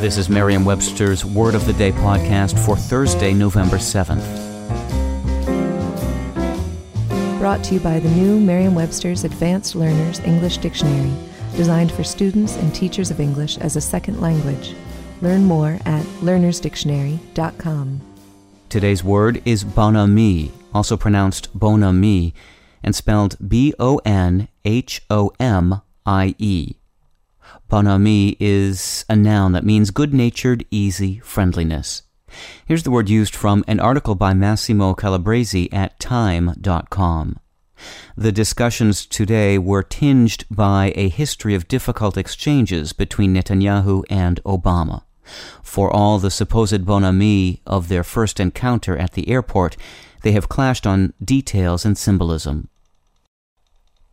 This is Merriam Webster's Word of the Day podcast for Thursday, November 7th. Brought to you by the new Merriam Webster's Advanced Learners English Dictionary, designed for students and teachers of English as a second language. Learn more at learnersdictionary.com. Today's word is bonhomie, also pronounced bonhomie, and spelled B O N H O M I E. Bonhomie is a noun that means good natured, easy friendliness. Here's the word used from an article by Massimo Calabresi at Time.com. The discussions today were tinged by a history of difficult exchanges between Netanyahu and Obama. For all the supposed bonhomie of their first encounter at the airport, they have clashed on details and symbolism.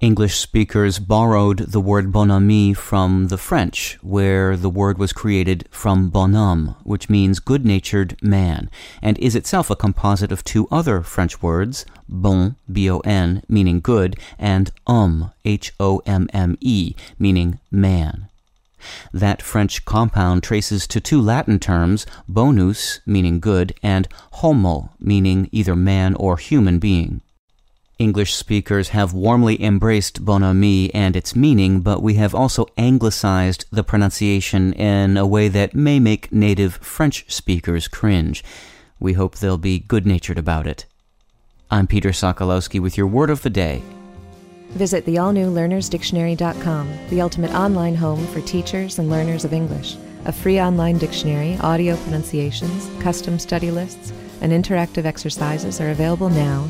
English speakers borrowed the word bonhomie from the French, where the word was created from bonhomme, which means good natured man, and is itself a composite of two other French words, bon, B O N, meaning good, and homme, H O M M E, meaning man. That French compound traces to two Latin terms, bonus, meaning good, and homo, meaning either man or human being. English speakers have warmly embraced bonhomie and its meaning, but we have also anglicized the pronunciation in a way that may make native French speakers cringe. We hope they'll be good natured about it. I'm Peter Sokolowski with your word of the day. Visit the all new learnersdictionary.com, the ultimate online home for teachers and learners of English. A free online dictionary, audio pronunciations, custom study lists, and interactive exercises are available now